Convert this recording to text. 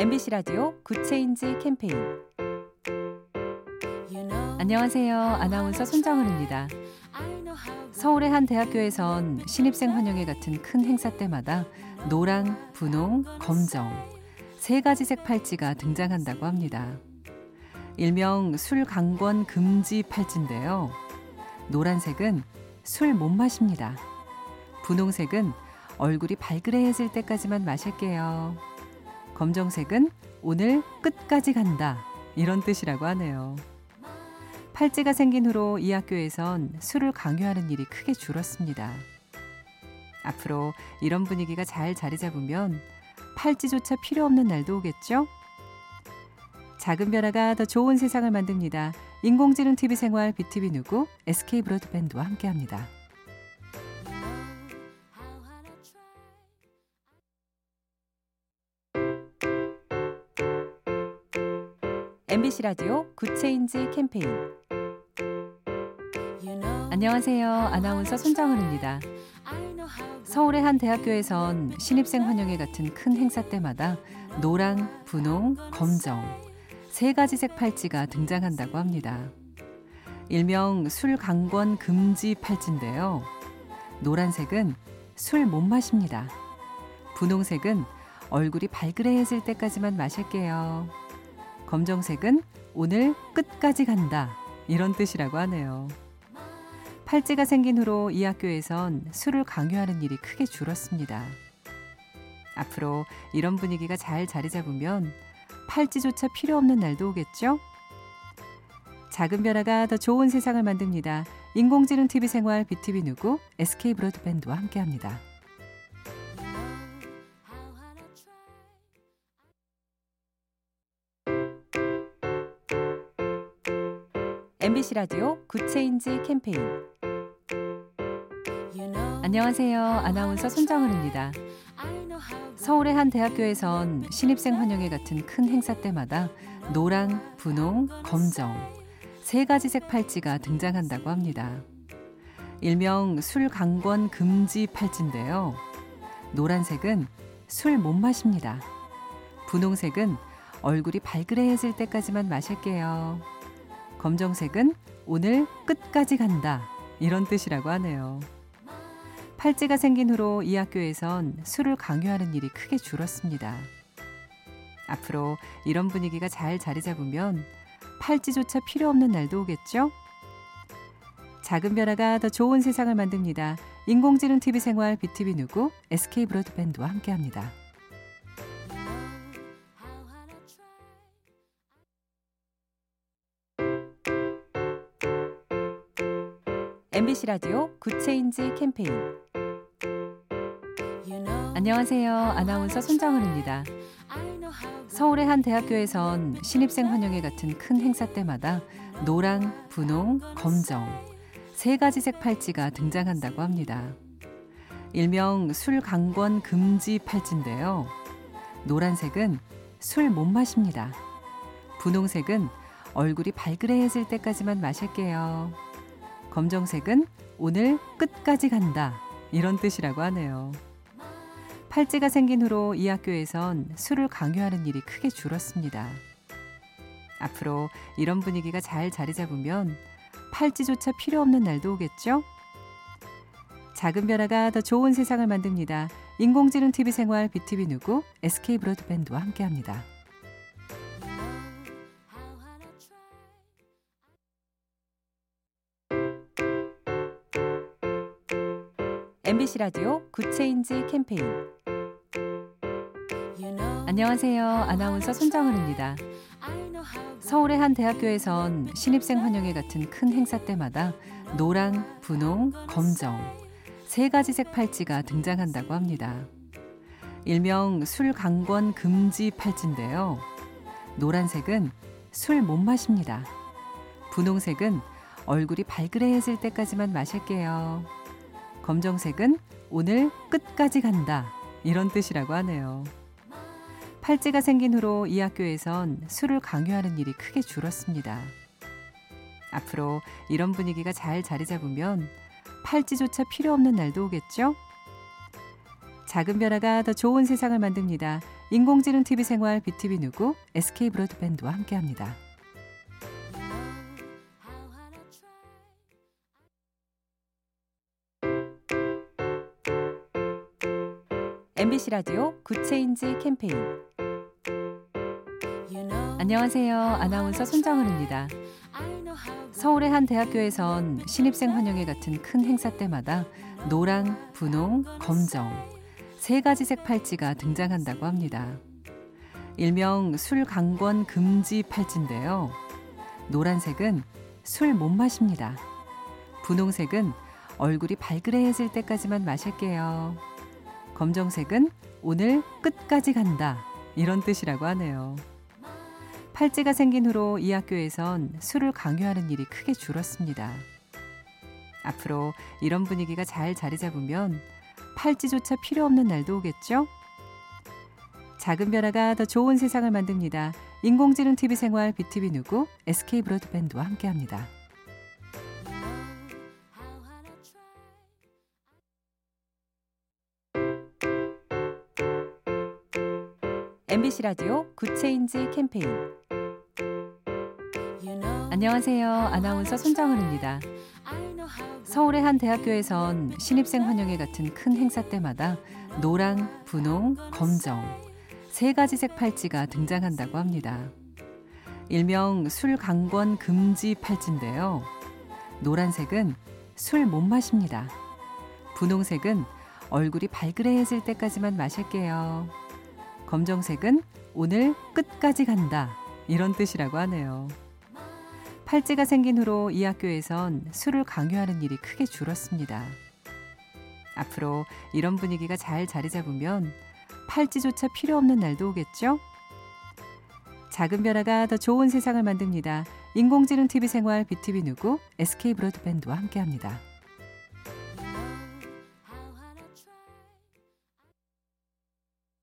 MBC 라디오 Good Change 캠페인 안녕하세요. 아나운서 손정은입니다. 서울의 한 대학교에선 신입생 환영회 같은 큰 행사 때마다 노랑, 분홍, 검정 세 가지 색 팔찌가 등장한다고 합니다. 일명 술 강권 금지 팔찌인데요. 노란색은 술 못 마십니다. 분홍색은 얼굴이 발그레해질 때까지만 마실게요. 검정색은 오늘 끝까지 간다. 이런 뜻이라고 하네요. 팔찌가 생긴 후로 이 학교에선 술을 강요하는 일이 크게 줄었습니다. 앞으로 이런 분위기가 잘 자리 잡으면 팔찌조차 필요 없는 날도 오겠죠? 작은 변화가 더 좋은 세상을 만듭니다. 인공지능 TV 생활 BTV 누구 SK 브로드밴드와 함께합니다. MBC 라디오 Good Change 캠페인 안녕하세요. 아나운서 손정은입니다. 서울의 한 대학교에선 신입생 환영회 같은 큰 행사 때마다 노랑, 분홍, 검정 세 가지 색 팔찌가 등장한다고 합니다. 일명 술 강권 금지 팔찌인데요. 노란색은 술 못 마십니다. 분홍색은 얼굴이 발그레해질 때까지만 마실게요. 검정색은 오늘 끝까지 간다. 이런 뜻이라고 하네요. 팔찌가 생긴 후로 이 학교에선 술을 강요하는 일이 크게 줄었습니다. 앞으로 이런 분위기가 잘 자리 잡으면 팔찌조차 필요 없는 날도 오겠죠? 작은 변화가 더 좋은 세상을 만듭니다. 인공지능 TV 생활 BTV 누구 SK 브로드밴드와 함께합니다. MBC 라디오 Good Change 캠페인 안녕하세요. 아나운서 손정은입니다. 서울의 한 대학교에선 신입생 환영회 같은 큰 행사 때마다 노랑, 분홍, 검정 세 가지 색 팔찌가 등장한다고 합니다. 일명 술 강권 금지 팔찌인데요. 노란색은 술 못 마십니다. 분홍색은 얼굴이 발그레해질 때까지만 마실게요. 검정색은 오늘 끝까지 간다. 이런 뜻이라고 하네요. 팔찌가 생긴 후로 이 학교에선 술을 강요하는 일이 크게 줄었습니다. 앞으로 이런 분위기가 잘 자리 잡으면 팔찌조차 필요 없는 날도 오겠죠? 작은 변화가 더 좋은 세상을 만듭니다. 인공지능 TV 생활 BTV 누구 SK 브로드밴드와 함께합니다. MBC 라디오 Good Change 캠페인 안녕하세요. 아나운서 손정은입니다. 서울의 한 대학교에선 신입생 환영회 같은 큰 행사 때마다 노랑, 분홍, 검정 세 가지 색 팔찌가 등장한다고 합니다. 일명 술 강권 금지 팔찌인데요. 노란색은 술 못 마십니다. 분홍색은 얼굴이 발그레해질 때까지만 마실게요. 검정색은 오늘 끝까지 간다. 이런 뜻이라고 하네요. 팔찌가 생긴 후로 이 학교에선 술을 강요하는 일이 크게 줄었습니다. 앞으로 이런 분위기가 잘 자리 잡으면 팔찌조차 필요 없는 날도 오겠죠? 작은 변화가 더 좋은 세상을 만듭니다. 인공지능 TV 생활 BTV 누구 SK 브로드밴드와 함께합니다. MBC 라디오 Good Change 캠페인 안녕하세요. 아나운서 손정은입니다. 서울의 한 대학교에선 신입생 환영회 같은 큰 행사 때마다 노랑, 분홍, 검정 세 가지 색 팔찌가 등장한다고 합니다. 일명 술 강권 금지 팔찌인데요. 노란색은 술 못 마십니다. 분홍색은 얼굴이 발그레해질 때까지만 마실게요. 검정색은 오늘 끝까지 간다. 이런 뜻이라고 하네요. 팔찌가 생긴 후로 이 학교에선 술을 강요하는 일이 크게 줄었습니다. 앞으로 이런 분위기가 잘 자리 잡으면 팔찌조차 필요 없는 날도 오겠죠? 작은 변화가 더 좋은 세상을 만듭니다. 인공지능 TV 생활 BTV 누구 SK 브로드밴드와 함께합니다. MBC 라디오 Good Change 캠페인 안녕하세요. 아나운서 손정은입니다. 서울의 한 대학교에선 신입생 환영회 같은 큰 행사 때마다 노랑, 분홍, 검정 세 가지 색 팔찌가 등장한다고 합니다. 일명 술 강권 금지 팔찌인데요. 노란색은 술 못 마십니다. 분홍색은 얼굴이 발그레해질 때까지만 마실게요. 검정색은 오늘 끝까지 간다. 이런 뜻이라고 하네요. 팔찌가 생긴 후로 이 학교에선 술을 강요하는 일이 크게 줄었습니다. 앞으로 이런 분위기가 잘 자리 잡으면 팔찌조차 필요 없는 날도 오겠죠? 작은 변화가 더 좋은 세상을 만듭니다. 인공지능 TV 생활 BTV 누구 SK 브로드밴드와 함께합니다. MBC 라디오 Good Change 캠페인 안녕하세요. 아나운서 손정은입니다. 서울의 한 대학교에선 신입생 환영회 같은 큰 행사 때마다 노랑, 분홍, 검정 세 가지 색 팔찌가 등장한다고 합니다. 일명 술 강권 금지 팔찌인데요. 노란색은 술 못 마십니다. 분홍색은 얼굴이 발그레해질 때까지만 마실게요. 검정색은 오늘 끝까지 간다. 이런 뜻이라고 하네요. 팔찌가 생긴 후로 이 학교에선 술을 강요하는 일이 크게 줄었습니다. 앞으로 이런 분위기가 잘 자리 잡으면 팔찌조차 필요 없는 날도 오겠죠? 작은 변화가 더 좋은 세상을 만듭니다. 인공지능 TV 생활 BTV 누구 SK 브로드밴드와 함께합니다.